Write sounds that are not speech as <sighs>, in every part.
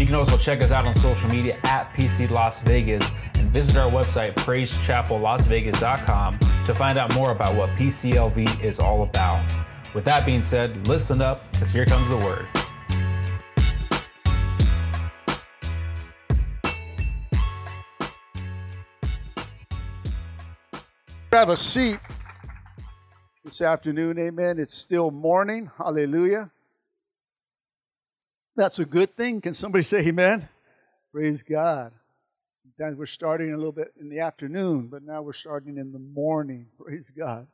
You can also check us out on social media at PC Las Vegas and visit our website, praisechapellasvegas.com, to find out more about what PCLV is all about. With that being said, listen up, because here comes the word. Have a seat this afternoon, amen. It's still morning, hallelujah. That's a good thing. Can somebody say amen? Praise God. Sometimes we're starting a little bit in the afternoon, but now we're starting in the morning. <laughs> Praise God.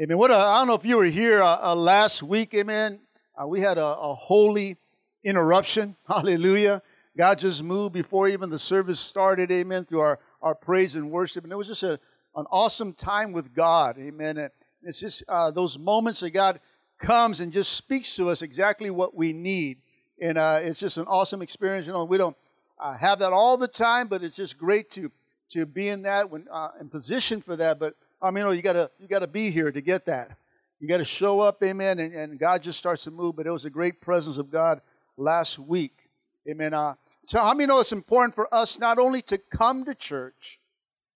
Amen. What I don't know if you were here uh, uh, last week, amen. Uh, we had a, a holy interruption. <laughs> Hallelujah. God just moved before even the service started, amen, through our, our praise and worship. And it was just a, an awesome time with God, amen. And it's just uh, those moments that God comes and just speaks to us exactly what we need and uh, it's just an awesome experience. You know, we don't uh, have that all the time, but it's just great to to be in that when uh, in position for that. But I mean, you, know, you gotta you gotta be here to get that. You got to show up, amen, and, and, God just starts to move. But it was a great presence of God last week, amen. Uh, so how many know it's important for us not only to come to church,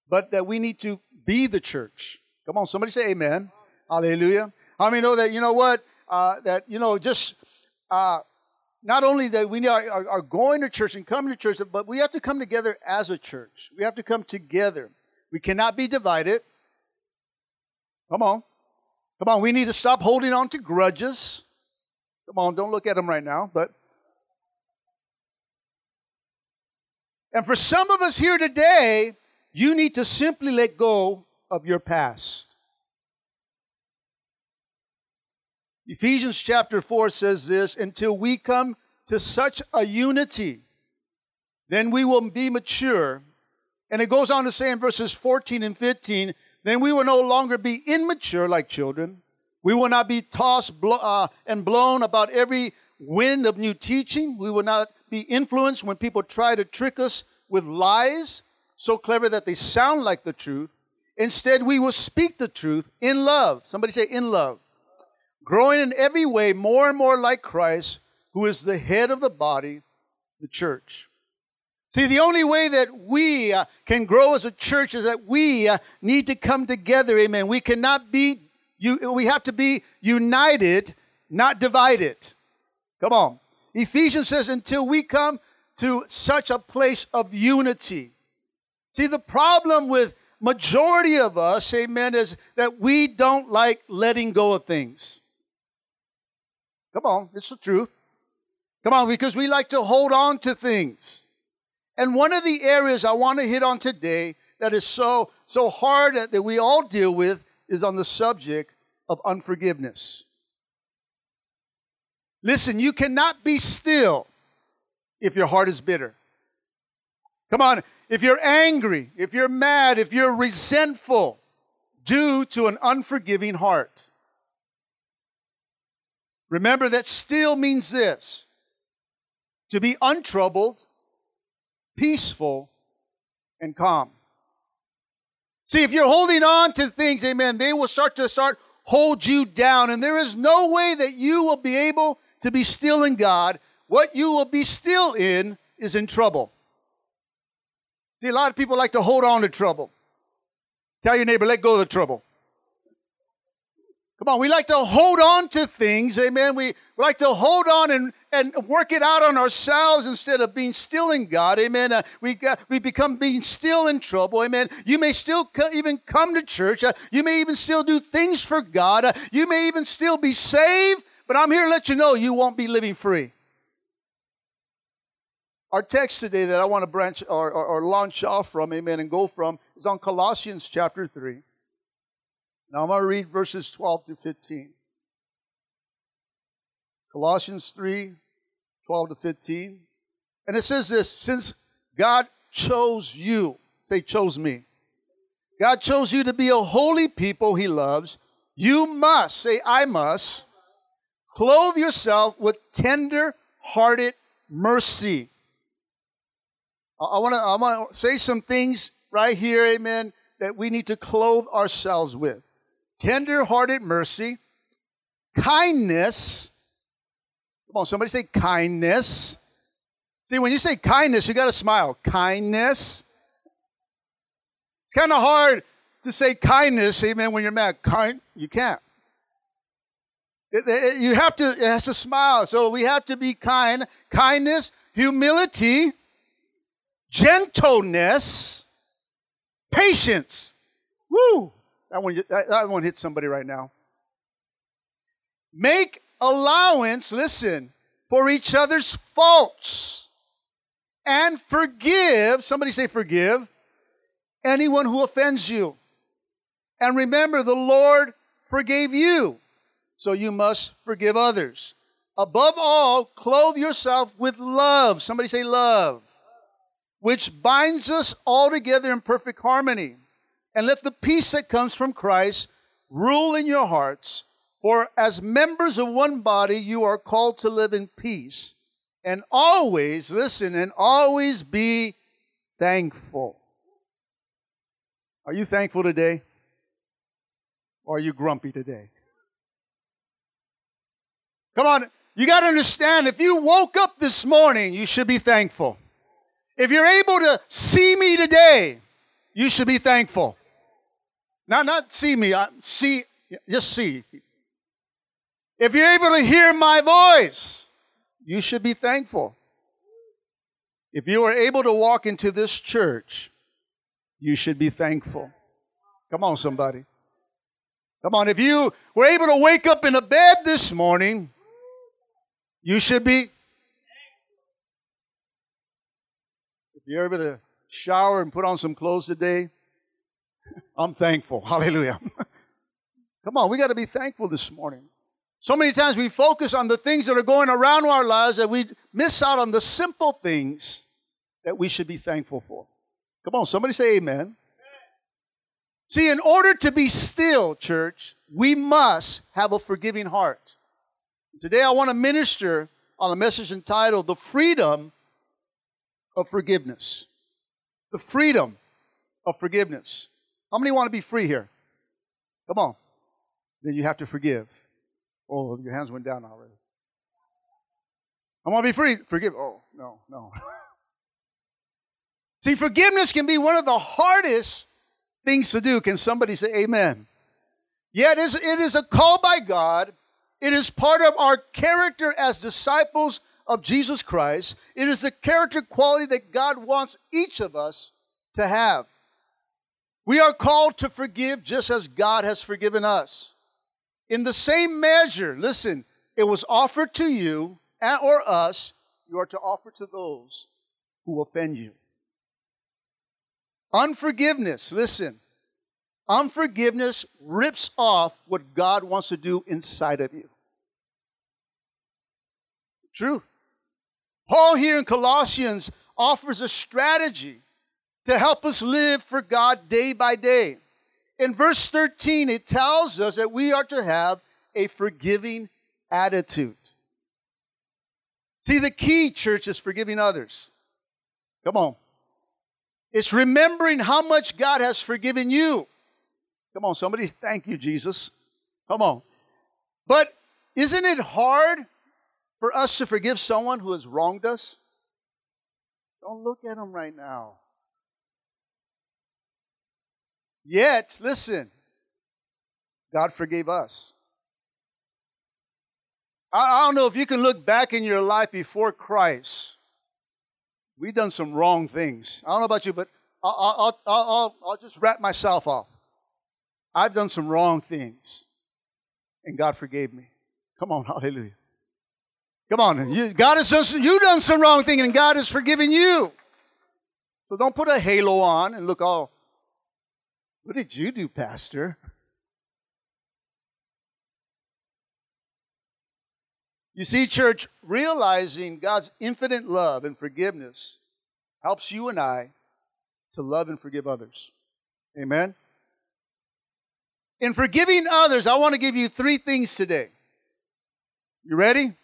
but that we need to be the church? Come on, somebody say Amen. Hallelujah. How many know that you know what uh, that you know just uh, not only that we are, are, are, going to church and coming to church, but we have to come together as a church. We have to come together. We cannot be divided. Come on. Come on. We need to stop holding on to grudges. Come on. Don't look at them right now. But. And for some of us here today, you need to simply let go of your past. Ephesians chapter 4 says this until we come to such a unity, then we will be mature. And it goes on to say in verses 14 and 15, then we will no longer be immature like children. We will not be tossed blo- uh, and blown about every wind of new teaching. We will not be influenced when people try to trick us with lies so clever that they sound like the truth. Instead, we will speak the truth in love. Somebody say, in love growing in every way more and more like Christ, who is the head of the body, the church. See, the only way that we uh, can grow as a church is that we uh, need to come together. Amen. We cannot be, you, we have to be united, not divided. Come on. Ephesians says, until we come to such a place of unity. See, the problem with majority of us, amen, is that we don't like letting go of things. Come on, it's the truth. Come on, because we like to hold on to things. And one of the areas I want to hit on today that is so so hard that, we all deal with is on the subject of unforgiveness. Listen, you cannot be still if your heart is bitter. Come on, if you're angry, if you're mad, if you're resentful due to an unforgiving heart. Remember that still means this to be untroubled, peaceful, and calm. See, if you're holding on to things, amen, they will start to start hold you down. And there is no way that you will be able to be still in God. What you will be still in is in trouble. See, a lot of people like to hold on to trouble. Tell your neighbor, let go of the trouble. Come on, we like to hold on to things, amen. We, we like to hold on and, and work it out on ourselves instead of being still in God, amen. Uh, we, got, we become being still in trouble, amen. You may still co- even come to church. Uh, you may even still do things for God. Uh, you may even still be saved, but I'm here to let you know you won't be living free. Our text today that I want to branch or, or, or launch off from, amen, and go from is on Colossians chapter 3. Now I'm going to read verses 12 through 15. Colossians 3 12 to 15. And it says this since God chose you, say, chose me. God chose you to be a holy people he loves, You must, say, I must, clothe yourself with tender hearted mercy. I want to I want to say some things right here, amen, that we need to clothe ourselves with. Tender hearted mercy, kindness. Come on, somebody say kindness. See, when you say kindness, you got to smile. Kindness. It's kind of hard to say kindness, amen, when you're mad. Kind, you can't. It, it, you have to, it has to smile. So we have to be kind. Kindness, humility, gentleness, patience. Woo! That one, that, one hit somebody right now. Make allowance, listen, for each other's faults and forgive, somebody say forgive, anyone who offends you. And remember, the Lord forgave you, so you must forgive others. Above all, clothe yourself with love. Somebody say love, which binds us all together in perfect harmony. And let the peace that comes from Christ rule in your hearts. For as members of one body, you are called to live in peace. And always, listen, and always be thankful. Are you thankful today? Or are you grumpy today? Come on, you got to understand if you woke up this morning, you should be thankful. If you're able to see me today, you should be thankful. Not not see me, uh, see just see. If you're able to hear my voice, you should be thankful. If you are able to walk into this church, you should be thankful. Come on, somebody. Come on, if you were able to wake up in a bed this morning, you should be. If you're able to shower and put on some clothes today, I'm thankful. Hallelujah. <laughs> Come on, we got to be thankful this morning. So many times we focus on the things that are going around our lives that we miss out on the simple things that we should be thankful for. Come on, somebody say amen. See, in order to be still, church, we must have a forgiving heart. Today I want to minister on a message entitled The Freedom of Forgiveness. The freedom of forgiveness. How many want to be free here? Come on. Then you have to forgive. Oh, your hands went down already. I want to be free. Forgive. Oh, no, no. <laughs> See, forgiveness can be one of the hardest things to do. Can somebody say amen? Yet it is, it is a call by God. It is part of our character as disciples of Jesus Christ. It is the character quality that God wants each of us to have. We are called to forgive just as God has forgiven us. In the same measure, listen, it was offered to you or us, you are to offer to those who offend you. Unforgiveness, listen, unforgiveness rips off what God wants to do inside of you. True. Paul here in Colossians offers a strategy to help us live for God day by day. In verse 13, it tells us that we are to have a forgiving attitude. See, the key, church, is forgiving others. Come on. It's remembering how much God has forgiven you. Come on, somebody, thank you, Jesus. Come on. But isn't it hard for us to forgive someone who has wronged us? Don't look at them right now. Yet, listen, God forgave us. I, don't know if you can look back in your life before Christ We've done some wrong things. I don't know about you, but I'll, I'll, I'll, I'll just wrap myself off. I've done some wrong things, and God forgave me. Come on, <laughs> hallelujah. Come on, you, God has done some, you done some wrong thing, and God has forgiven you. So don't put a halo on and look all. What did you do, Pastor? You see, church, realizing God's infinite love and forgiveness helps you and I to love and forgive others. Amen? In forgiving others, I want to give you three things today. You ready?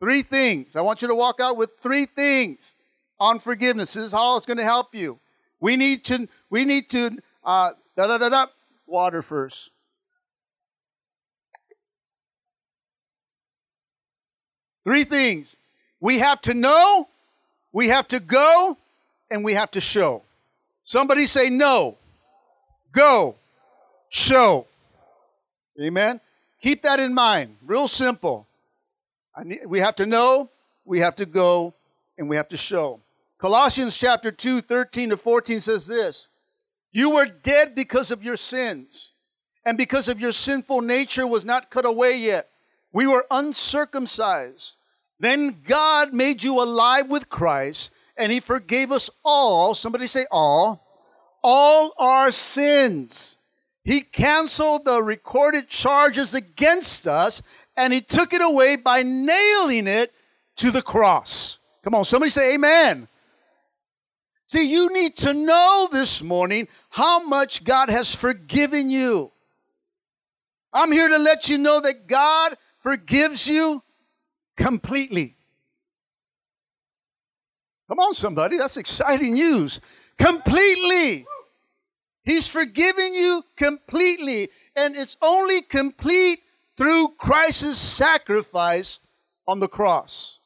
Three things. I want you to walk out with three things on forgiveness. This is how it's going to help you. We need to, we need to, uh, da da da da, water first. Three things. We have to know, we have to go, and we have to show. Somebody say no, go, show. Amen. Keep that in mind. Real simple. Need, we have to know, we have to go, and we have to show. Colossians chapter 2, 13 to 14 says this You were dead because of your sins, and because of your sinful nature was not cut away yet. We were uncircumcised. Then God made you alive with Christ, and He forgave us all. Somebody say, all. All our sins. He canceled the recorded charges against us and he took it away by nailing it to the cross. Come on, somebody say amen. See, you need to know this morning how much God has forgiven you. I'm here to let you know that God forgives you completely. Come on, somebody, that's exciting news. Completely. He's forgiven you completely, and it's only complete through Christ's sacrifice on the cross.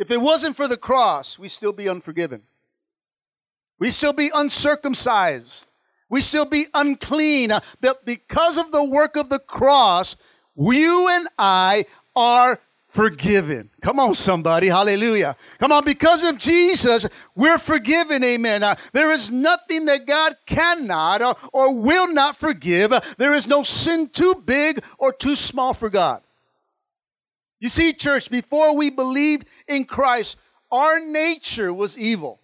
If it wasn't for the cross, we'd still be unforgiven. We'd still be uncircumcised. We'd still be unclean. But because of the work of the cross, you and I are forgiven. Come on, somebody. Hallelujah. Come on, because of Jesus, we're forgiven. Amen. Uh, there is nothing that God cannot or, or will not forgive. Uh, there is no sin too big or too small for God. You see, church, before we believed in Christ, our nature was evil.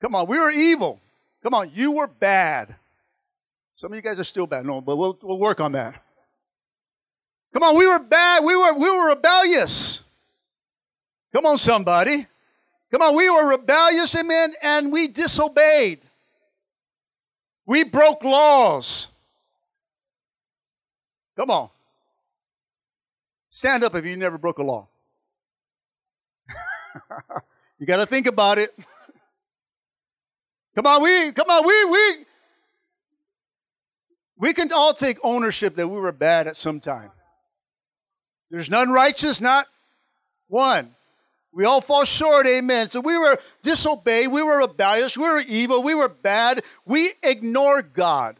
Come on, we were evil. Come on, you were bad. Some of you guys are still bad. No, but we'll, we'll work on that. Come on, we were bad. We were, we were rebellious. Come on, somebody. Come on, we were rebellious, amen, and we disobeyed. We broke laws. Come on. Stand up if you never broke a law. <laughs> you got to think about it. come on, we come on, we we we can all take ownership that we were bad at some time. There's none righteous, not one. We all fall short, amen. So we were disobeyed, we were rebellious, we were evil, we were bad, we ignored God.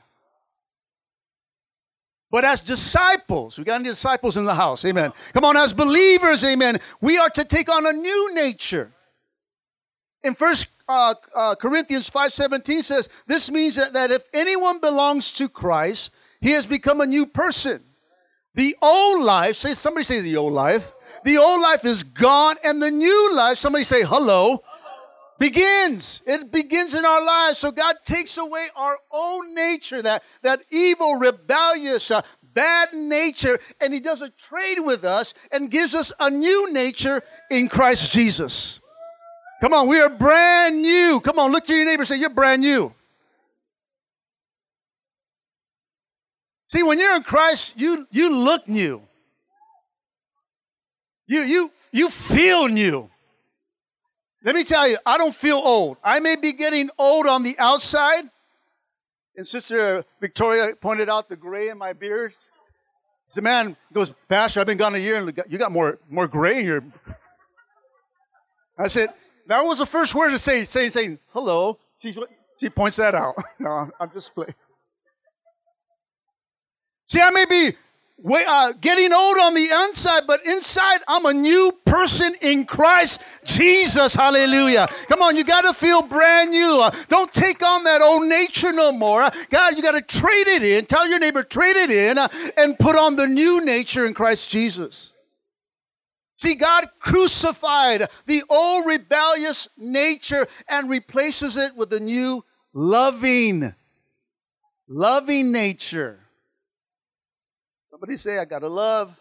But as disciples, we got any disciples in the house, amen. Come on, as believers, amen, we are to take on a new nature. In First uh, uh, Corinthians 5.17 says, this means that, that if anyone belongs to Christ, he has become a new person. The old life, say somebody say the old life. The old life is gone and the new life, somebody say hello, begins. It begins in our lives. So God takes away our own nature, that, that evil, rebellious, uh, bad nature, and He does a trade with us and gives us a new nature in Christ Jesus. Come on, we are brand new. Come on, look to your neighbor say, You're brand new. See, when you're in Christ, you, you look new. You, you, you feel new. Let me tell you, I don't feel old. I may be getting old on the outside. And Sister Victoria pointed out the gray in my beard. The man goes, Pastor, I've been gone a year and you got more, more gray in your. I said, that was the first word to say, saying, saying, hello. She, she points that out. <laughs> no, I'm just playing. See, I may be way, uh, getting old on the outside, but inside I'm a new person in Christ Jesus. Hallelujah. Come on, you got to feel brand new. Uh, don't take on that old nature no more. Uh, God, you got to trade it in. Tell your neighbor, trade it in uh, and put on the new nature in Christ Jesus. See, God crucified the old rebellious nature and replaces it with a new loving, loving nature. Somebody say, I got to love.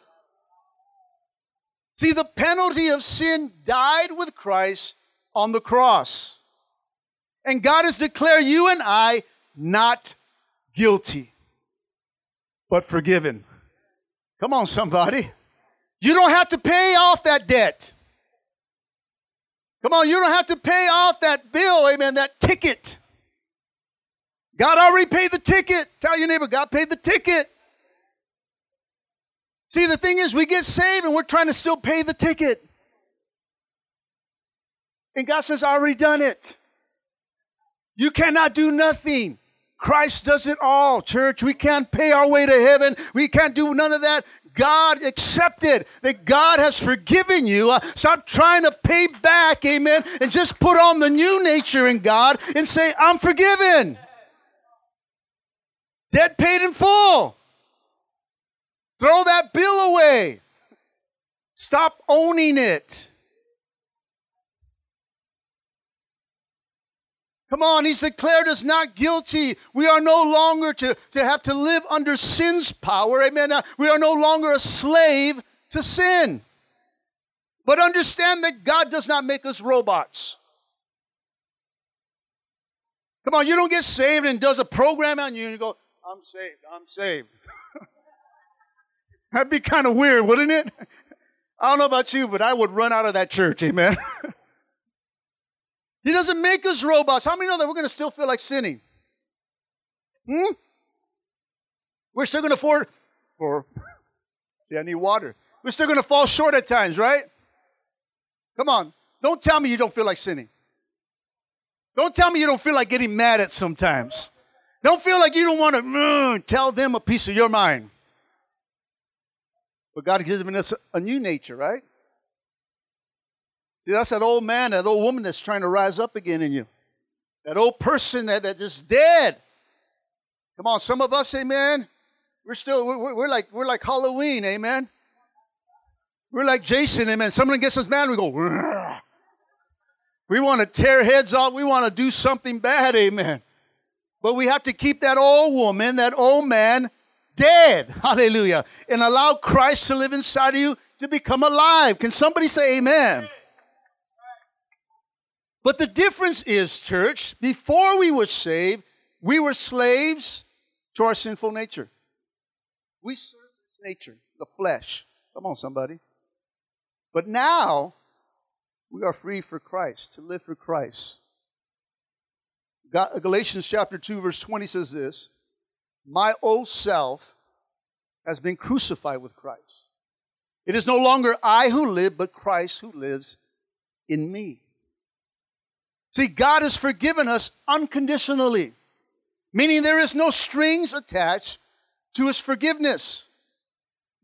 See, the penalty of sin died with Christ on the cross. And God has declared you and I not guilty, but forgiven. Come on, somebody. You don't have to pay off that debt. Come on, you don't have to pay off that bill, amen, that ticket. God already paid the ticket. Tell your neighbor, God paid the ticket. See, the thing is, we get saved and we're trying to still pay the ticket. And God says, I already done it. You cannot do nothing. Christ does it all, church. We can't pay our way to heaven. We can't do none of that. God accepted that God has forgiven you. Uh, stop trying to pay back, amen, and just put on the new nature in God and say, I'm forgiven. Debt paid in full. Throw that bill away. Stop owning it. Come on, he's declared us not guilty. We are no longer to, to have to live under sin's power. Amen. Uh, we are no longer a slave to sin. But understand that God does not make us robots. Come on, you don't get saved and does a program on you and you go, I'm saved, I'm saved. <laughs> That'd be kind of weird, wouldn't it? I don't know about you, but I would run out of that church, amen. <laughs> he doesn't make us robots. How many know that we're going to still feel like sinning? Hmm? We're still going to afford, or, see, I need water. We're still going to fall short at times, right? Come on. Don't tell me you don't feel like sinning. Don't tell me you don't feel like getting mad at sometimes. Don't feel like you don't want to mm, tell them a piece of your mind. But God has given us a new nature, right? See, that's that old man, that old woman that's trying to rise up again in you. That old person that, that is dead. Come on, some of us, amen. We're still, we're, we're like, we're like Halloween, amen. We're like Jason, amen. Someone gets us mad, we go, Rrr. we want to tear heads off. We want to do something bad, amen. But we have to keep that old woman, that old man dead. Hallelujah. And allow Christ to live inside of you to become alive. Can somebody say amen? But the difference is, church, before we were saved, we were slaves to our sinful nature. We served this nature, the flesh. Come on, somebody. But now, we are free for Christ, to live for Christ. Galatians chapter 2, verse 20 says this My old self has been crucified with Christ. It is no longer I who live, but Christ who lives in me. See, God has forgiven us unconditionally, meaning there is no strings attached to his forgiveness.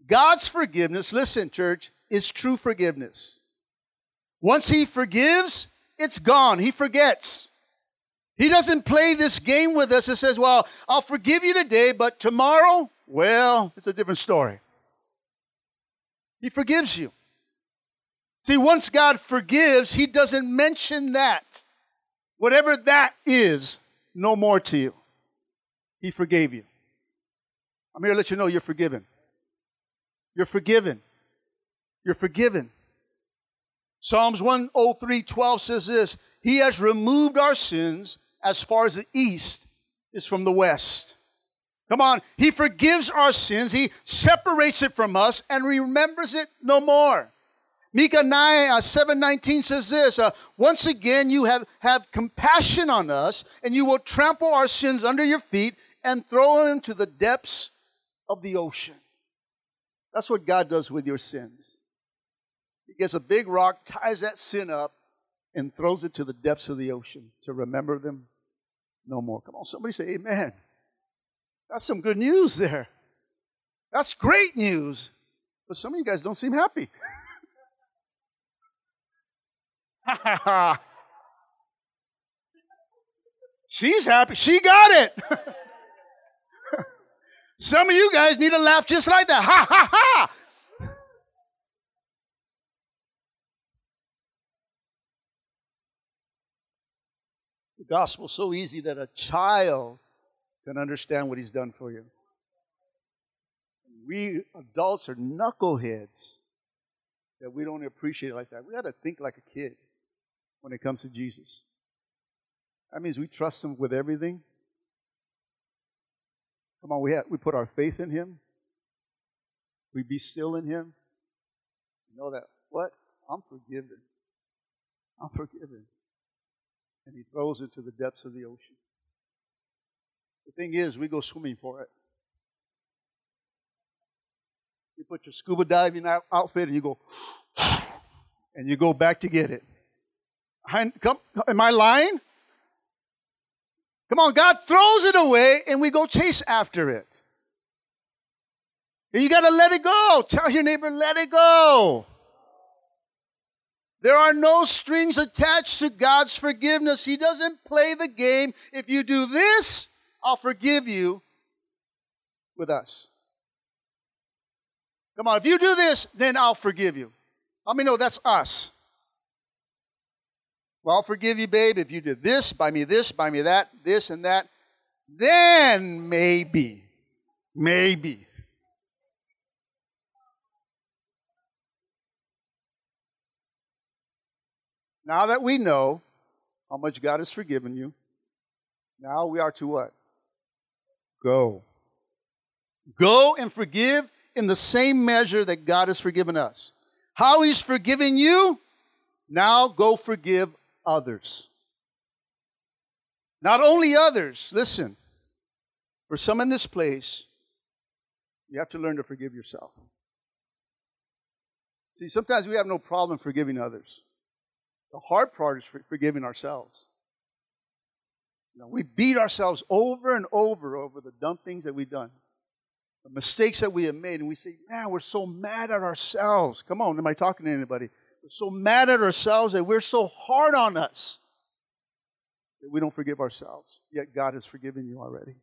God's forgiveness, listen, church, is true forgiveness. Once he forgives, it's gone. He forgets. He doesn't play this game with us and says, Well, I'll forgive you today, but tomorrow, well, it's a different story. He forgives you. See, once God forgives, He doesn't mention that. Whatever that is, no more to you. He forgave you. I'm here to let you know you're forgiven. You're forgiven. You're forgiven. Psalms 103 12 says this He has removed our sins as far as the east is from the west. Come on, He forgives our sins, He separates it from us and remembers it no more. Micah 9, uh, 719 says this uh, Once again, you have, have compassion on us, and you will trample our sins under your feet and throw them to the depths of the ocean. That's what God does with your sins. He gets a big rock, ties that sin up, and throws it to the depths of the ocean to remember them no more. Come on, somebody say amen. That's some good news there. That's great news. But some of you guys don't seem happy. <laughs> She's happy. She got it. <laughs> some of you guys need to laugh just like that. Ha ha ha. The gospel so easy that a child can understand what he's done for you. We adults are knuckleheads that we don't appreciate it like that. We got to think like a kid when it comes to Jesus. That means we trust him with everything. Come on, we, have, we put our faith in Him. We be still in Him. know that, what? I'm forgiven. I'm forgiven. And He throws it to the depths of the ocean. The thing is, we go swimming for it. You put your scuba diving outfit and you go, <sighs> and you go back to get it. Come, am I lying? Come on, God throws it away and we go chase after it. You got to let it go. Tell your neighbor, let it go. There are no strings attached to God's forgiveness. He doesn't play the game. If you do this, I'll forgive you with us. Come on, if you do this, then I'll forgive you. Let me know that's us. Well, I'll forgive you, babe, if you did this, buy me this, buy me that, this and that. Then maybe, maybe. Now that we know how much God has forgiven you, now we are to what? Go. Go and forgive in the same measure that God has forgiven us. How He's forgiven you, now go forgive others. Not only others, listen, for some in this place, you have to learn to forgive yourself. See, sometimes we have no problem forgiving others. The hard part is forgiving ourselves. You know, we beat ourselves over and over over the dumb things that we've done, the mistakes that we have made, and we say, man, we're so mad at ourselves. Come on, am I talking to anybody? We're so mad at ourselves that we're so hard on us that we don't forgive ourselves. Yet God has forgiven you already.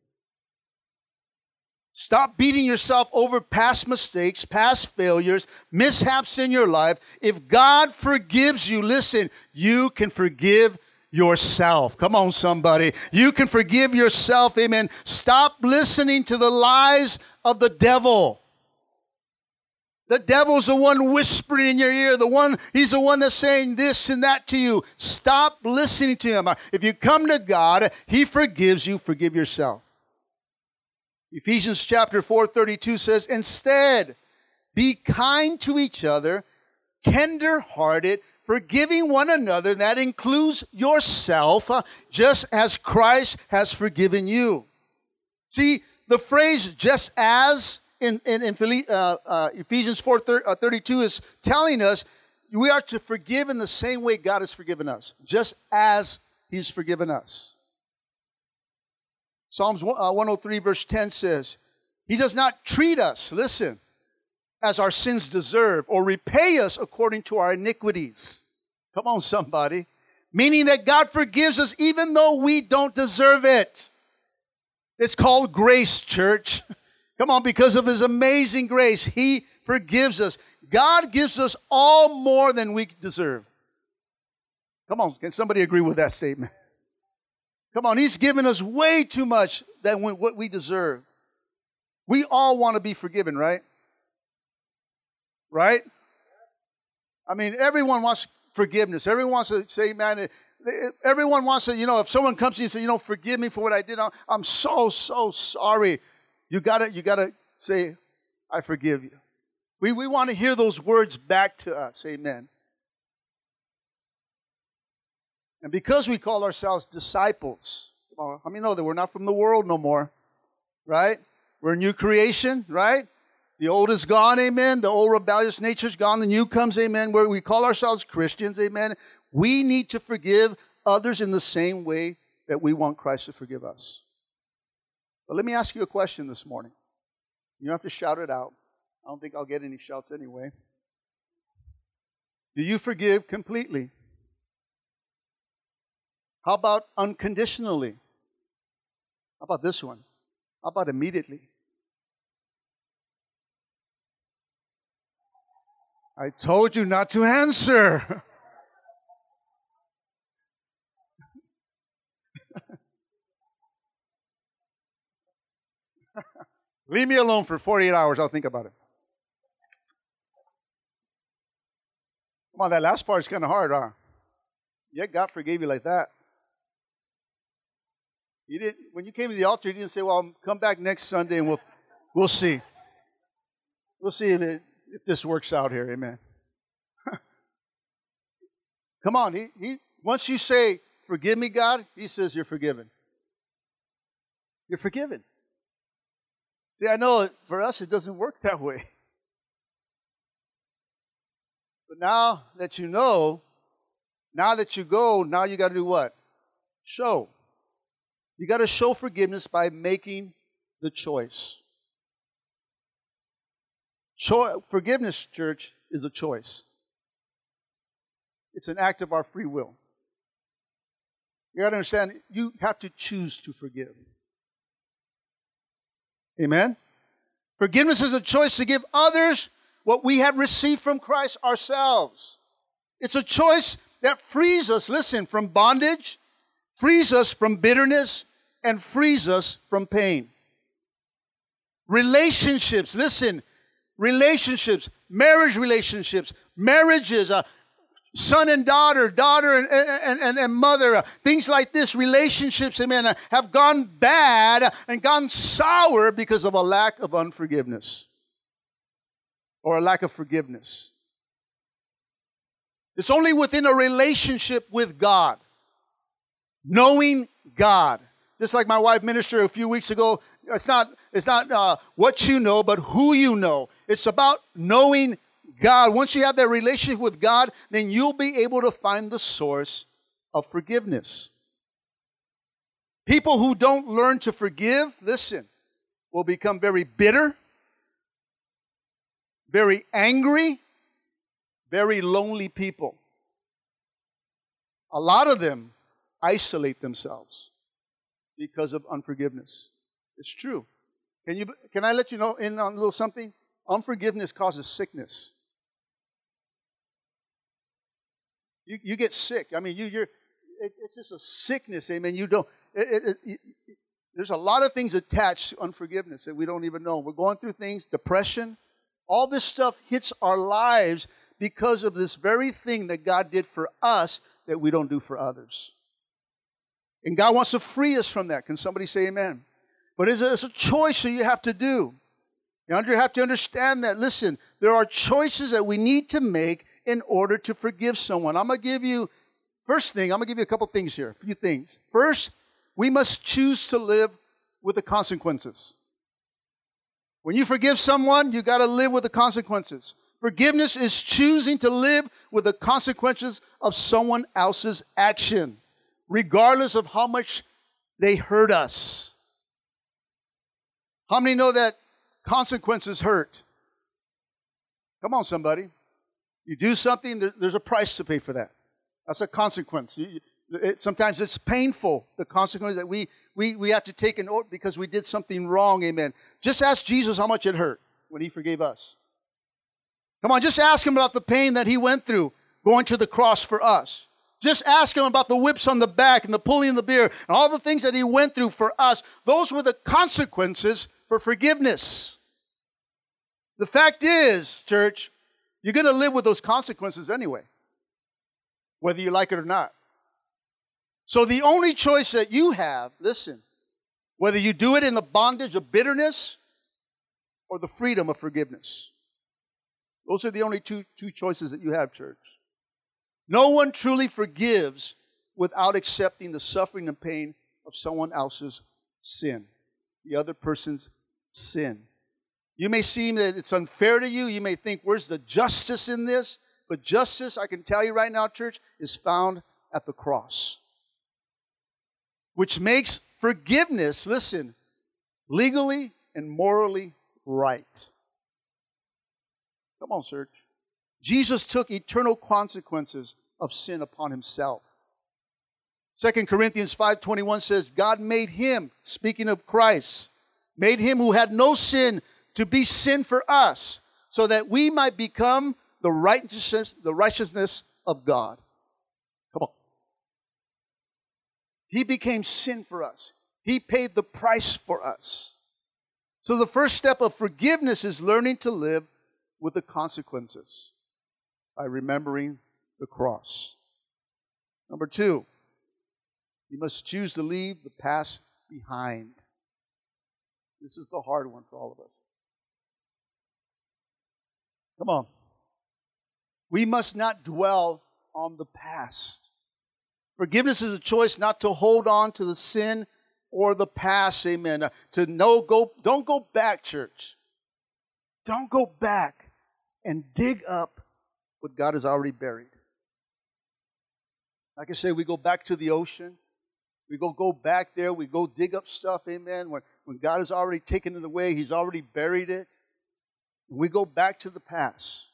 Stop beating yourself over past mistakes, past failures, mishaps in your life. If God forgives you, listen, you can forgive yourself. Come on, somebody. You can forgive yourself. Amen. Stop listening to the lies of the devil. The devil's the one whispering in your ear. The one, he's the one that's saying this and that to you. Stop listening to him. If you come to God, he forgives you. Forgive yourself. Ephesians chapter 4 32 says, Instead, be kind to each other, tender hearted, forgiving one another. That includes yourself, uh, just as Christ has forgiven you. See, the phrase just as in, in, in uh, uh, Ephesians 4 uh, 32 is telling us we are to forgive in the same way God has forgiven us, just as He's forgiven us. Psalms 103, uh, verse 10 says, He does not treat us, listen, as our sins deserve or repay us according to our iniquities. Come on, somebody. Meaning that God forgives us even though we don't deserve it. It's called grace, church. <laughs> Come on, because of His amazing grace, He forgives us. God gives us all more than we deserve. Come on, can somebody agree with that statement? Come on, He's given us way too much than what we deserve. We all want to be forgiven, right? Right? I mean, everyone wants forgiveness. Everyone wants to say, man, everyone wants to, you know, if someone comes to you and says, you know, forgive me for what I did, I'm so, so sorry. You gotta, you gotta say, I forgive you. We, we want to hear those words back to us. Amen. And because we call ourselves disciples, I mean, know that we're not from the world no more, right? We're a new creation, right? The old is gone, amen. The old rebellious nature is gone. The new comes, amen. Where we call ourselves Christians, amen. We need to forgive others in the same way that we want Christ to forgive us. But let me ask you a question this morning. You don't have to shout it out. I don't think I'll get any shouts anyway. Do you forgive completely? How about unconditionally? How about this one? How about immediately? I told you not to answer. <laughs> Leave me alone for 48 hours. I'll think about it. Come on, that last part is kind of hard, huh? Yet God forgave you like that. You didn't, when you came to the altar, you didn't say, well, come back next Sunday and we'll, we'll see. We'll see if, it, if this works out here. Amen. <laughs> come on. He, he, once you say, forgive me, God, he says you're forgiven. You're forgiven. See, I know for us it doesn't work that way. But now that you know, now that you go, now you got to do what? Show. You got to show forgiveness by making the choice. Cho- forgiveness, church, is a choice. It's an act of our free will. You got to understand, you have to choose to forgive. Amen? Forgiveness is a choice to give others what we have received from Christ ourselves. It's a choice that frees us, listen, from bondage, frees us from bitterness, and frees us from pain. Relationships, listen, relationships, marriage relationships, marriages, uh, son and daughter, daughter and, and, and, and mother, uh, things like this, relationships, amen, uh, have gone bad and gone sour because of a lack of unforgiveness or a lack of forgiveness. It's only within a relationship with God, knowing God. Just like my wife ministered a few weeks ago, it's not, it's not uh, what you know, but who you know. It's about knowing God. Once you have that relationship with God, then you'll be able to find the source of forgiveness. People who don't learn to forgive, listen, will become very bitter, very angry, very lonely people. A lot of them isolate themselves because of unforgiveness. It's true. Can you can I let you know in on a little something? Unforgiveness causes sickness. You, you get sick. I mean, you, you're, it, it's just a sickness, amen. You don't, it, it, there's a lot of things attached to unforgiveness that we don't even know. We're going through things, depression, all this stuff hits our lives because of this very thing that God did for us that we don't do for others. And God wants to free us from that. Can somebody say amen? But it's a, choice that you have to do. You have to understand that. Listen, there are choices that we need to make in order to forgive someone. I'm going to give you, first thing, I'm going to give you a couple things here, a few things. First, we must choose to live with the consequences. When you forgive someone, you got to live with the consequences. Forgiveness is choosing to live with the consequences of someone else's action, regardless of how much they hurt us. How many know that consequences hurt? Come on, somebody. You do something, there's a price to pay for that. That's a consequence. sometimes it's painful, the consequence that we, we, we have to take in order because we did something wrong, amen. Just ask Jesus how much it hurt when he forgave us. Come on, just ask him about the pain that he went through going to the cross for us. Just ask him about the whips on the back and the pulling of the beard and all the things that he went through for us. Those were the consequences for forgiveness. The fact is, church, you're going to live with those consequences anyway, whether you like it or not. So the only choice that you have, listen, whether you do it in the bondage of bitterness or the freedom of forgiveness. Those are the only two, two choices that you have, church. No one truly forgives without accepting the suffering and pain of someone else's sin, the other person's sin. You may seem that it's unfair to you. You may think, where's the justice in this? But justice, I can tell you right now, church, is found at the cross. Which makes forgiveness, listen, legally and morally right. Come on, church. Jesus took eternal consequences of sin upon himself. 2 Corinthians 5:21 says God made him speaking of Christ made him who had no sin to be sin for us, so that we might become the righteousness, the righteousness of God. Come on. He became sin for us. He paid the price for us. So the first step of forgiveness is learning to live with the consequences by remembering the cross. Number two, you must choose to leave the past behind. This is the hard one for all of us. Come on. We must not dwell on the past. Forgiveness is a choice not to hold on to the sin or the past, amen. To no go don't go back, church. Don't go back and dig up what God has already buried. Like I say, we go back to the ocean. We go go back there. We go dig up stuff, amen. When, when God has already taken it away, He's already buried it. We go back to the past.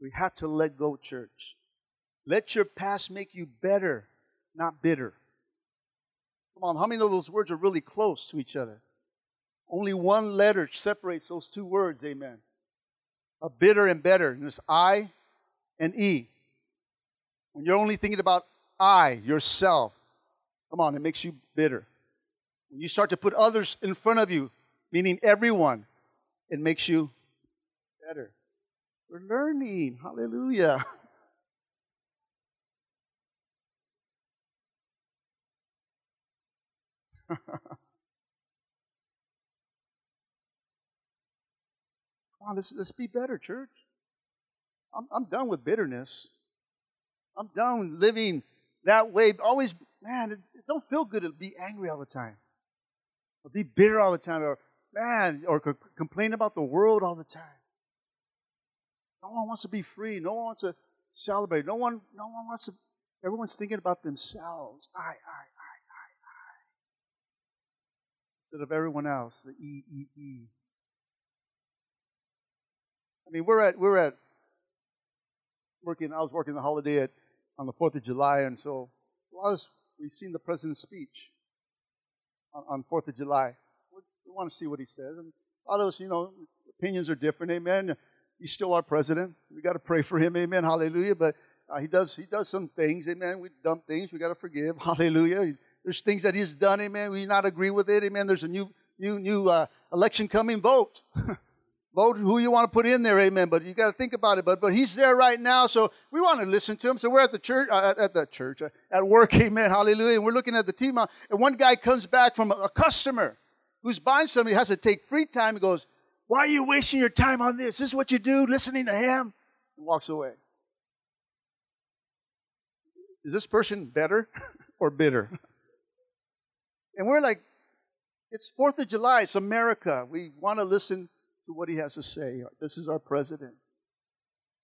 We have to let go, church. Let your past make you better, not bitter. Come on, how many know those words are really close to each other? Only one letter separates those two words, amen. A bitter and better. And it's I and E. When you're only thinking about I, yourself. Come on, it makes you bitter. When you start to put others in front of you, meaning everyone, it makes you better. We're learning. Hallelujah. <laughs> Come on, let's, let's be better, church. I'm, I'm done with bitterness. I'm done living that way. Always, man, it, it don't feel good to be angry all the time, or be bitter all the time, or man, or c- complain about the world all the time. No one wants to be free. No one wants to celebrate. No one, no one wants to. Everyone's thinking about themselves. I, I, I, I, I. Instead of everyone else, the E, E, E. I mean, we're at we're at working. I was working the holiday at on the 4th of July, and so a lot of us, we've seen the president's speech on, 4th of July. We want to see what he says. And a lot of us, you know, opinions are different, amen. He's still our president. We got to pray for him, amen, hallelujah. But uh, he does he does some things, amen. We dumb things, we got to forgive, <laughs> hallelujah. There's things that he's done, amen. We not agree with it, amen. There's a new new new uh, election coming, vote. <laughs> Vote who you want to put in there, amen. But you got to think about it. But but he's there right now, so we want to listen to him. So we're at the church, uh, at the church, uh, at work, <laughs> amen, hallelujah. And we're looking at the team, uh, and one guy comes back from a, a customer who's buying something, he has to take free time. He goes, "Why are you wasting your time on this? This is what you do, listening to him." And walks away. Is this person better <laughs> or bitter? And we're like, it's Fourth of July. It's America. We want to listen to what he has to say. This is our president.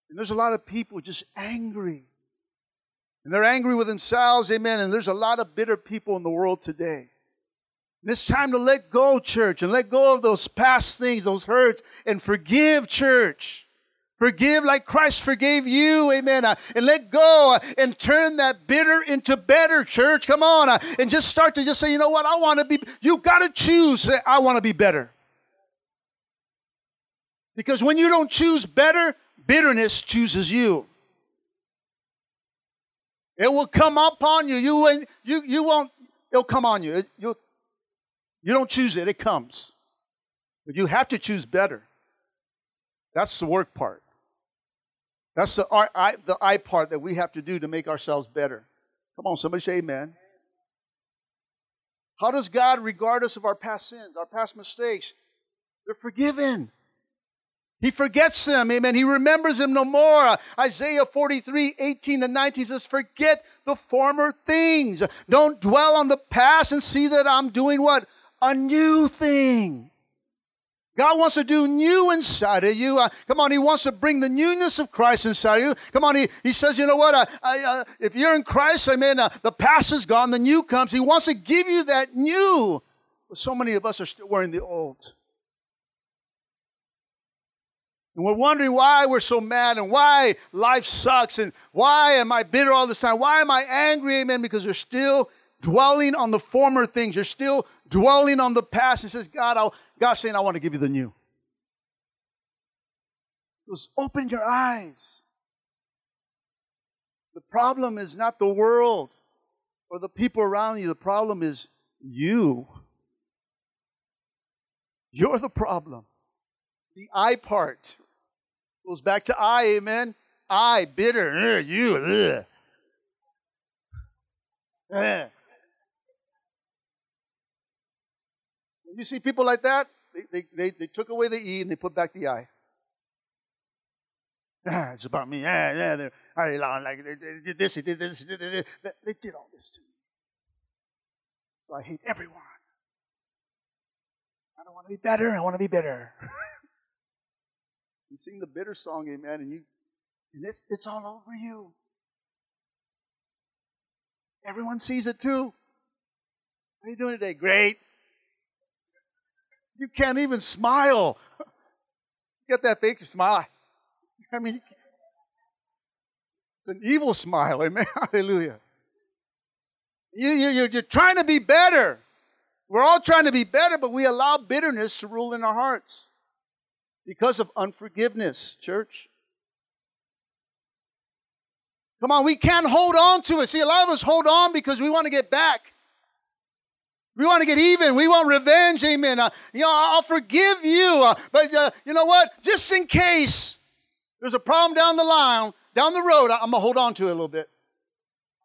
And there's a lot of people just angry. And they're angry with themselves, amen. And there's a lot of bitter people in the world today. And it's time to let go, church, and let go of those past things, those hurts, and forgive, church. Forgive like Christ forgave you, amen. Uh, and let go uh, and turn that bitter into better, church. Come on. Uh, and just start to just say, you know what? I want to be, you got to choose. I want to be better. Because when you don't choose better, bitterness chooses you. It will come upon you. You, you, you won't, it'll come on you. you you don't choose it, it comes. But you have to choose better. That's the work part. That's the I, the I part that we have to do to make ourselves better. Come on, somebody say amen. How does God regard us of our past sins, our past mistakes? They're forgiven. He forgets them, amen. He remembers them no more. Isaiah 43, 18 and 19 says, Forget the former things. Don't dwell on the past and see that I'm doing what? A new thing. God wants to do new inside of you. Uh, come on, He wants to bring the newness of Christ inside of you. Come on, He, he says, you know what? Uh, I, uh, if you're in Christ, I mean, uh, the past is gone, the new comes. He wants to give you that new. But so many of us are still wearing the old. And we're wondering why we're so mad and why life sucks and why am I bitter all this time? Why am I angry? Amen. Because you're still dwelling on the former things. You're still dwelling on the past. And says, God, I'll, God's saying, I want to give you the new. Just open your eyes. The problem is not the world or the people around you. The problem is you. You're the problem. The I part goes back to I, amen. I, bitter, uh, you, ugh. Uh. You see people like that? They, they, they, they took away the E and they put back the I. Ah, it's about me. Yeah, yeah. They're, I like they, they did this, they did this, they did this. They did all this to me. So I hate everyone. I don't want to be better. I want to be bitter. <laughs> you sing the bitter song, amen, and you, and it's, it's all over you. Everyone sees it too. How are you doing today? Great. You can't even smile. <laughs> Get that fake smile. I mean, it's an evil smile. Amen. <laughs> Hallelujah. You, you, you're trying to be better. We're all trying to be better, but we allow bitterness to rule in our hearts because of unforgiveness, church. Come on, we can't hold on to it. See, a lot of us hold on because we want to get back. We want to get even. We want revenge. Amen. Uh, you know, I'll forgive you. Uh, but uh, you know what? Just in case there's a problem down the line, down the road, I'm going to hold on to it a little bit.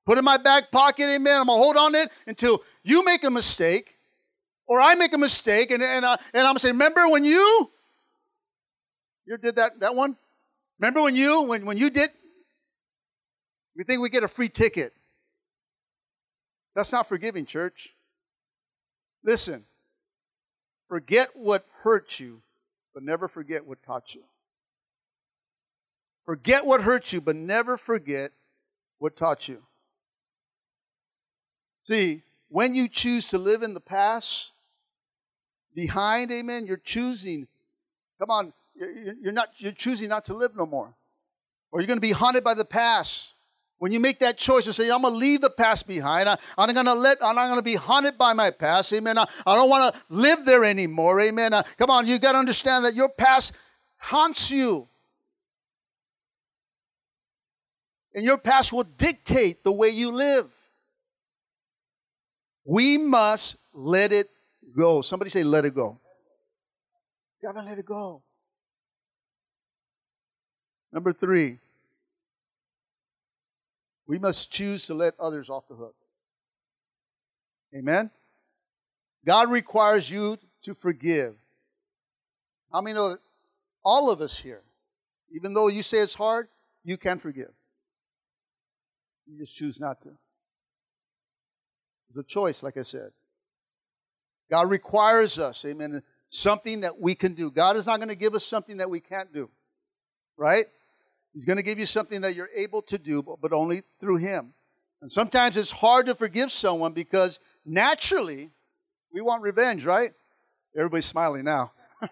Put it in my back pocket. Amen. I'm going to hold on to it until you make a mistake or I make a mistake. And, and, uh, and I'm going to say, remember when you, you did that, that one? Remember when you, when, when you did, we think we get a free ticket. That's not forgiving, church. Listen, forget what hurt you, but never forget what taught you. Forget what hurt you, but never forget what taught you. See, when you choose to live in the past, behind, amen, you're choosing, come on, you're not, you're choosing not to live no more. Or you're going to be haunted by the past. When you make that choice and say, I'm going to leave the past behind, I, am going to let, I'm not going to be haunted by my past, amen. I, I don't want to live there anymore, amen. Uh, come on, you got to understand that your past haunts you. And your past will dictate the way you live. We must let it go. Somebody say, let it go. You gotta let it go. Number three, we must choose to let others off the hook. Amen? God requires you to forgive. How many know that all of us here, even though you say it's hard, you can forgive? You just choose not to. It's a choice, like I said. God requires us, amen, something that we can do. God is not going to give us something that we can't do, right? He's going to give you something that you're able to do, but only through Him. And sometimes it's hard to forgive someone because naturally we want revenge, right? Everybody's smiling now. <laughs>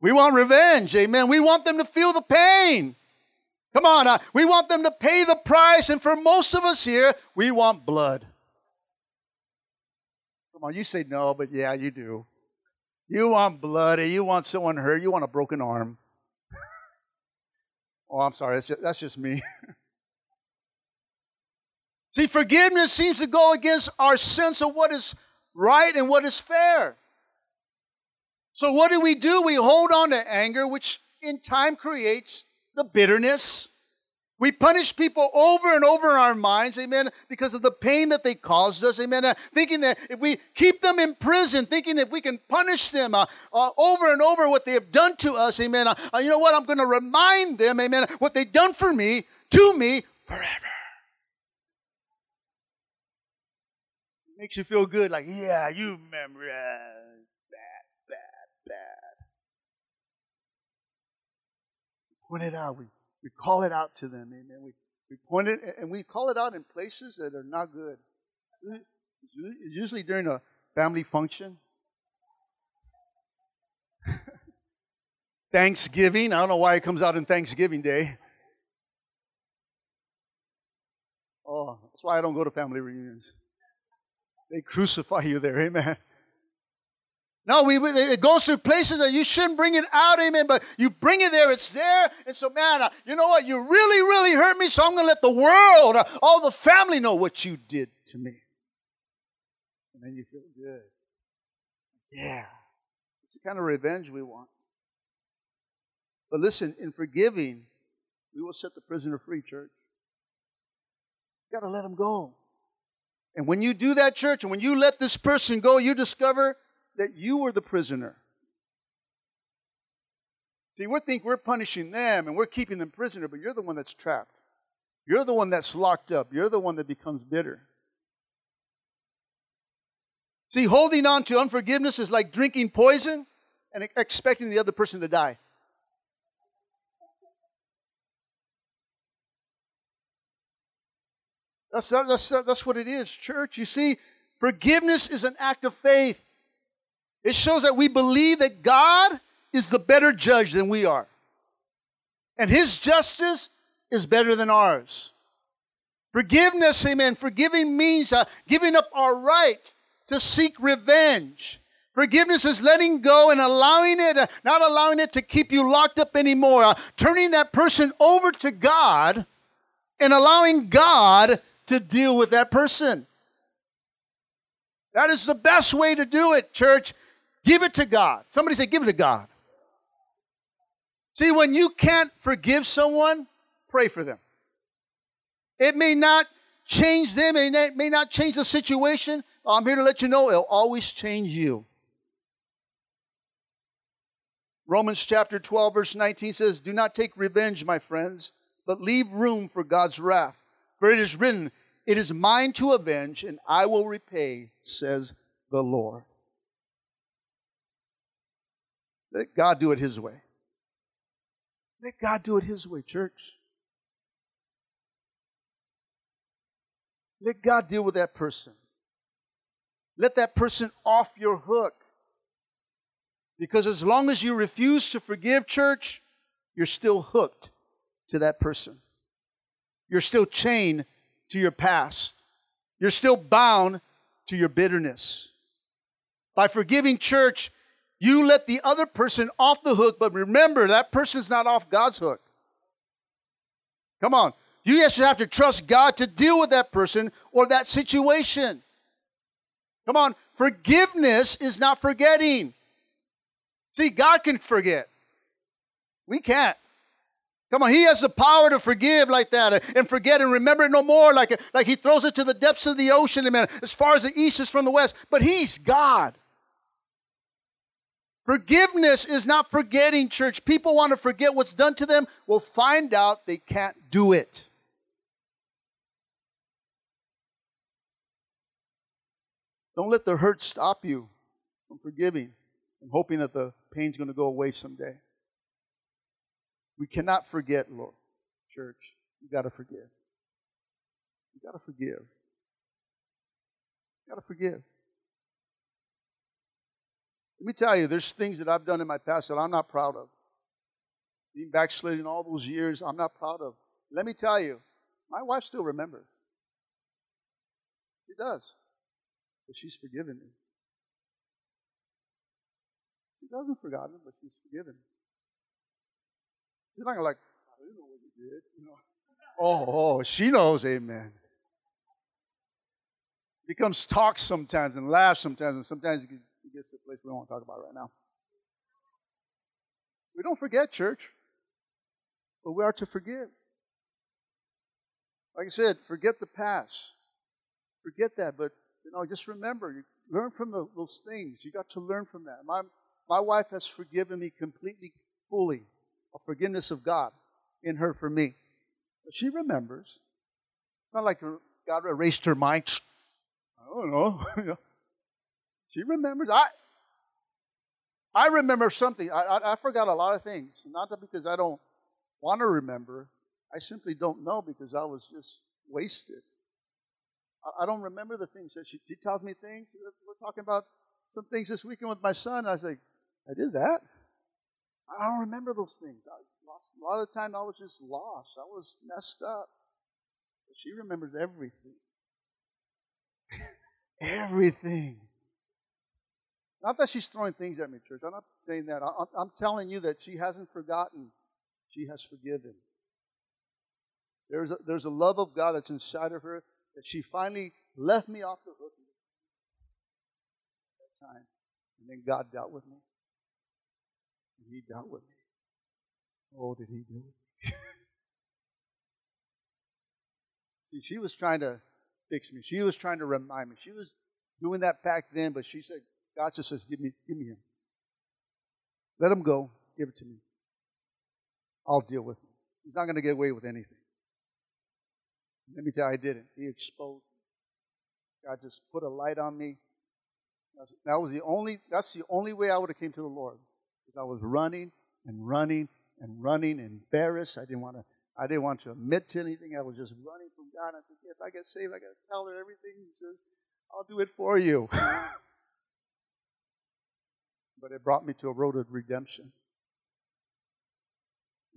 we want revenge, amen. We want them to feel the pain. Come on, uh, we want them to pay the price, and for most of us here, we want blood. Come on, you say no, but yeah, you do. You want blood, you want someone hurt, you want a broken arm. Oh, I'm sorry. That's just, that's just me. <laughs> See, forgiveness seems to go against our sense of what is right and what is fair. So, what do we do? We hold on to anger, which in time creates the bitterness. We punish people over and over in our minds, amen, because of the pain that they caused us, amen. Uh, thinking that if we keep them in prison, thinking if we can punish them uh, uh, over and over what they have done to us, amen. Uh, uh, you know what? I'm going to remind them, amen, what they've done for me, to me, forever. Makes you feel good, like, yeah, you remember uh, bad, bad, bad. Point it out. We we call it out to them, amen. We, we point it, and we call it out in places that are not good. It's usually during a family function. <laughs> Thanksgiving. I don't know why it comes out in Thanksgiving Day. Oh, that's why I don't go to family reunions. They crucify you there, amen. No, we, it goes through places that you shouldn't bring it out, amen. But you bring it there, it's there. And so, man, you know what? You really, really hurt me, so I'm going to let the world, uh, all the family know what you did to me. And then you feel good. Yeah. It's the kind of revenge we want. But listen, in forgiving, we will set the prisoner free, church. You got to let him go. And when you do that, church, and when you let this person go, you discover that you were the prisoner. See, we think we're punishing them and we're keeping them prisoner, but you're the one that's trapped. You're the one that's locked up. You're the one that becomes bitter. See, holding on to unforgiveness is like drinking poison and expecting the other person to die. That's, that's, that's what it is, church. You see, forgiveness is an act of faith. It shows that we believe that God is the better judge than we are. And his justice is better than ours. Forgiveness, amen. Forgiving means uh, giving up our right to seek revenge. Forgiveness is letting go and allowing it, uh, not allowing it to keep you locked up anymore. Uh, turning that person over to God and allowing God to deal with that person. That is the best way to do it, church. Give it to God. Somebody say, give it to God. See, when you can't forgive someone, pray for them. It may not change them, it may not change the situation. I'm here to let you know it'll always change you. Romans chapter 12, verse 19 says, Do not take revenge, my friends, but leave room for God's wrath. For it is written, It is mine to avenge, and I will repay, says the Lord. Let God do it His way. Let God do it His way, church. Let God deal with that person. Let that person off your hook. Because as long as you refuse to forgive, church, you're still hooked to that person. You're still chained to your past. You're still bound to your bitterness. By forgiving, church, you let the other person off the hook, but remember, that person's not off God's hook. Come on. You just have to trust God to deal with that person or that situation. Come on. Forgiveness is not forgetting. See, God can forget. We can't. Come on, He has the power to forgive like that and forget and remember it no more, like, like He throws it to the depths of the ocean, amen, as far as the east is from the west. But He's God. Forgiveness is not forgetting, church. People want to forget what's done to them. We'll find out they can't do it. Don't let the hurt stop you from forgiving and hoping that the pain's going to go away someday. We cannot forget, Lord, church. You got to forgive. You got to forgive. You got to forgive. Let me tell you, there's things that I've done in my past that I'm not proud of. Being backsliding all those years, I'm not proud of. Let me tell you, my wife still remembers. She does. But she's forgiven me. She doesn't forgotten, but she's forgiven. She's not like, oh, I didn't know what you did. You know. Oh, oh, she knows, amen. Becomes talk sometimes and laughs sometimes, and sometimes it gets to a place we don't want to talk about right now. We don't forget, church, but we are to forgive. Like I said, forget the past. Forget that, but you know, just remember, you learn from the, those things. You got to learn from that. My my wife has forgiven me completely, fully, a forgiveness of God in her for me. But she remembers. It's not like God erased her mind. I don't know. <laughs> She remembers. I I remember something. I, I, I forgot a lot of things. Not because I don't want to remember. I simply don't know because I was just wasted. I, I don't remember the things that she, she tells me things. We're talking about some things this weekend with my son. I was like, I did that. I don't remember those things. Lost, a lot of the time I was just lost. I was messed up. But she remembers everything. <laughs> everything. Not that she's throwing things at me, church. I'm not saying that. I'm telling you that she hasn't forgotten. She has forgiven. There's a, there's a love of God that's inside of her that she finally left me off the hook at that time. And then God dealt with me. And He dealt with me. Oh, did He do it? <laughs> See, she was trying to fix me. She was trying to remind me. She was doing that back then, but she said, God just says, give me, give me him. Let him go. Give it to me. I'll deal with him. He's not going to get away with anything. Let me tell you, I didn't. He exposed me. God just put a light on me. That was the only, that's the only way I would have came to the Lord. Because I was running and running and running, embarrassed. I didn't want to, I didn't want to admit to anything. I was just running from God. I said, if I get saved, I got to tell her everything. He says, I'll do it for you. <laughs> but it brought me to a road of redemption,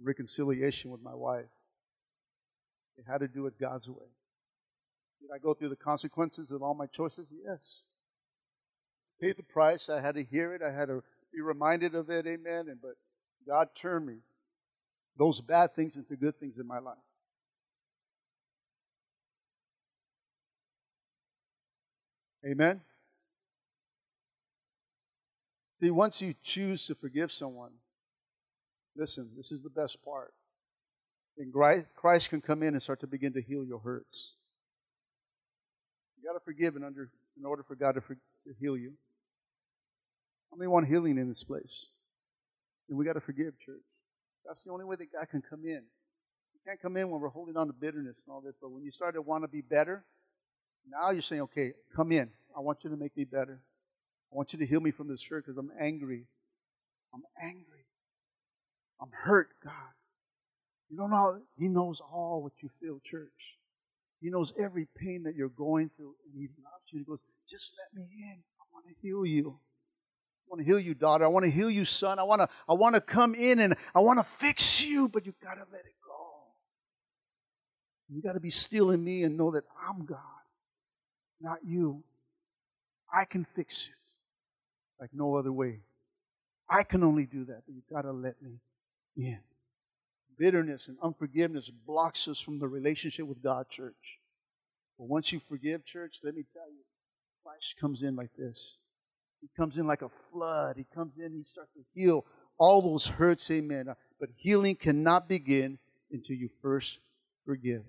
reconciliation with my wife. It had to do it God's way. Did I go through the consequences of all my choices? Yes. Paid the price. I had to hear it. I had to be reminded of it. Amen. And but God turned me those bad things into good things in my life. Amen. See, once you choose to forgive someone, listen, this is the best part. And Christ can come in and start to begin to heal your hurts. You got to forgive in, under, in order for God to, for, to heal you. How many want healing in this place? And we got to forgive, church. That's the only way that God can come in. You can't come in when we're holding on to bitterness and all this, but when you start to want to be better, now you're saying, okay, come in. I want you to make me better. I want you to heal me from this hurt because I'm angry. I'm angry. I'm hurt, God. You don't know, He knows all what you feel, church. He knows every pain that you're going through, and He loves you. He goes, just let me in. I want to heal you. I want to heal you, daughter. I want to heal you, son. I want to, I want to come in and I want to fix you, but you got to let it go. You got to be still in me and know that I'm God, not you. I can fix it like no other way. I can only do that, but you've got to let me in bitterness and unforgiveness blocks us from the relationship with God, church. But once you forgive, church, let me tell you, Christ comes in like this. He comes in like a flood. He comes in, he starts to heal all those hurts, amen. Uh, but healing cannot begin until you first forgive.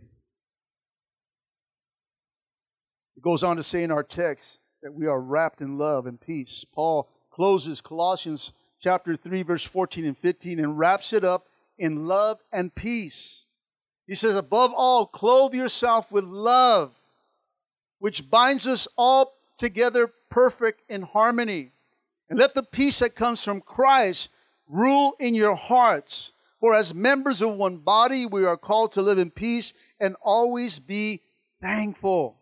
It goes on to say in our text that we are wrapped in love and peace. Paul closes Colossians chapter 3, verse 14 and 15, and wraps it up in love and peace. He says, above all, clothe yourself with love, which binds us all together perfect in harmony. And let the peace that comes from Christ rule in your hearts. For as members of one body, we are called to live in peace and always be thankful.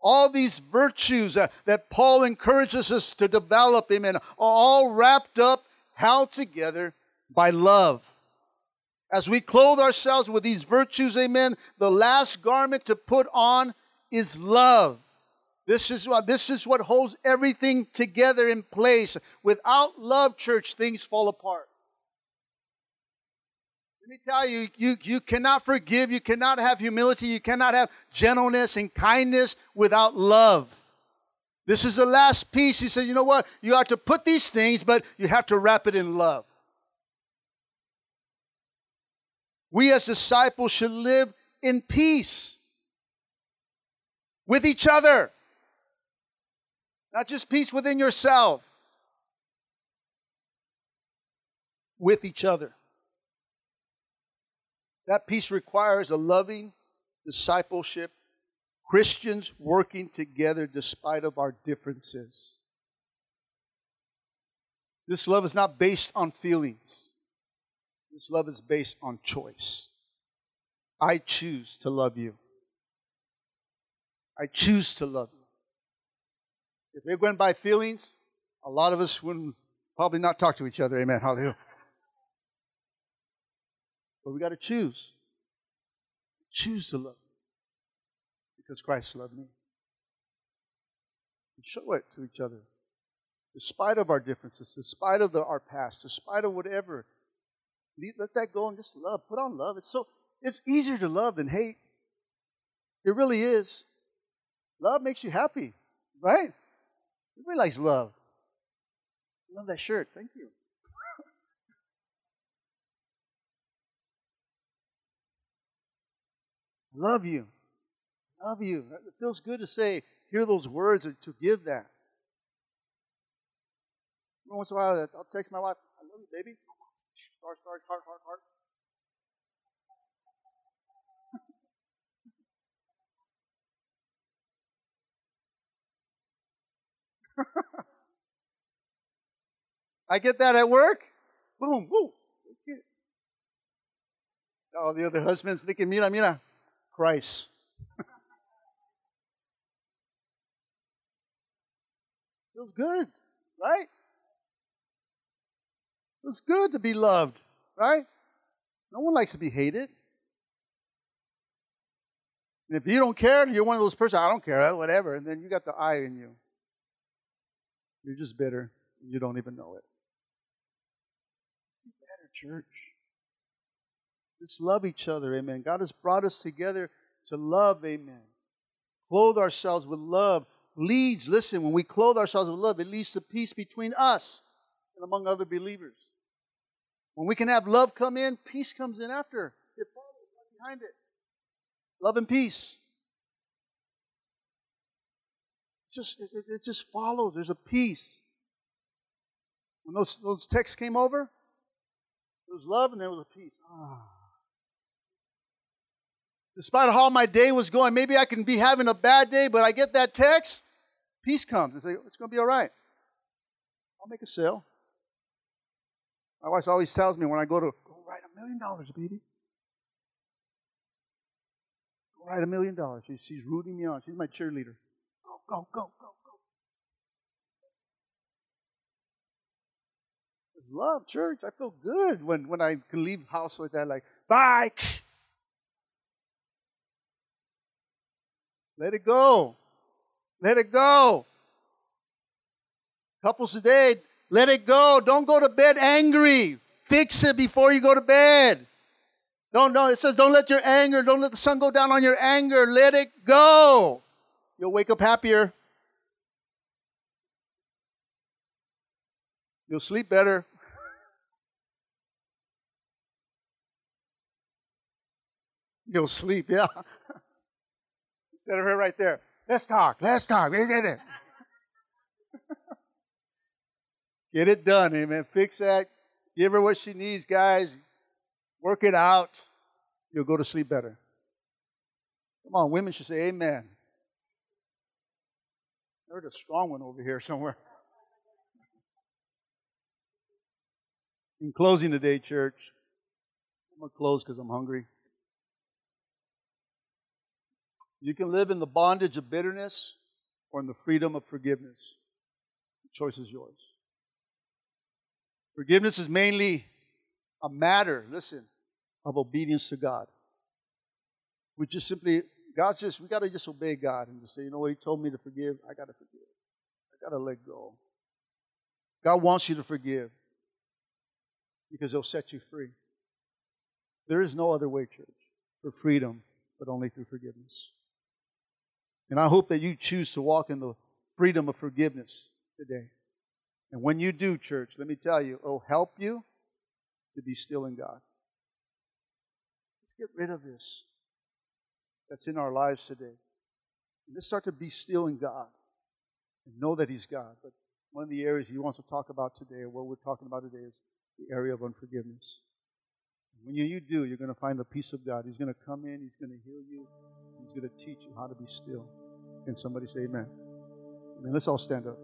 All these virtues uh, that Paul encourages us to develop, amen, are all wrapped up, held together by love. As we clothe ourselves with these virtues, amen, the last garment to put on is love. This is what this is what holds everything together in place. Without love, church, things fall apart. Let me tell you, you, you cannot forgive, you cannot have humility, you cannot have gentleness and kindness without love. This is the last piece. He said, you know what? You are to put these things, but you have to wrap it in love. We as disciples should live in peace with each other. Not just peace within yourself, with each other. That peace requires a loving discipleship, Christians working together despite of our differences. This love is not based on feelings. This love is based on choice. I choose to love you. I choose to love you. If it went by feelings, a lot of us wouldn't probably not talk to each other. Amen. Hallelujah. But we got to choose. Choose to love because Christ loved me. And show it to each other. Despite of our differences, despite of the, our past, despite of whatever let that go and just love. Put on love. It's so it's easier to love than hate. It really is. Love makes you happy, right? Everybody likes love. Love that shirt. Thank you. Love you. Love you. It feels good to say, hear those words or to give that. Once in a while, I'll text my wife, I love you, baby. Start, start, heart, heart, heart. <laughs> I get that at work. Boom, woo. All the other husbands thinking, mira, mira, Christ. <laughs> Feels good, right? It's good to be loved, right? No one likes to be hated. And if you don't care, you're one of those persons, I don't care, whatever, and then you got the eye in you. You're just bitter. You don't even know it. Be better, church. Just love each other, amen. God has brought us together to love, amen. Clothe ourselves with love. Leads, listen, when we clothe ourselves with love, it leads to peace between us and among other believers. When we can have love come in, peace comes in after. It follows right behind it. Love and peace. just it, it just follows. There's a peace. When those those texts came over, there was love and there was a peace. Ah. Despite how my day was going, maybe I can be having a bad day, but I get that text, peace comes say, oh, it's going to be all right. I'll make a sale. My wife always tells me when I go to go write a million dollars, baby. Go write a million dollars. She's rooting me on. She's my cheerleader go, go, go, go. Go. It's love, church. I feel good when, when I can leave the house with that, like, bye. <laughs> Let it go. Let it go. Couples today, let it go. Don't go to bed angry. Fix it before you go to bed. Don't, no, it says don't let your anger, don't let the sun go down on your anger. Let it go. You'll wake up happier. You'll sleep better. <laughs> You'll sleep, yeah. Instead of her right there. Let's talk. Let's talk. <laughs> Get it done, amen. Fix that. Give her what she needs, guys. Work it out. You'll go to sleep better. Come on, women should say amen. There's a strong one over here somewhere. In closing today, church, I'm going to close because I'm hungry. You can live in the bondage of bitterness or in the freedom of forgiveness. The choice is yours. Forgiveness is mainly a matter, listen, of obedience to God. We just simply God's just, we got to just obey God and just say, you know what, He told me to forgive. I got to forgive. I got to let go. God wants you to forgive because He'll set you free. There is no other way, church, for freedom, but only through forgiveness. And I hope that you choose to walk in the freedom of forgiveness today. And when you do, church, let me tell you, it'll help you to be still in God. Let's get rid of this that's in our lives today. And let's start to be still in God and know that He's God. But one of the areas He wants to talk about today, or what we're talking about today, is the area of unforgiveness. When you, do, you're going to find the peace of God. He's going to come in, He's going to heal you, going to teach you how to be still. Can somebody say amen? Amen. Let's all stand up.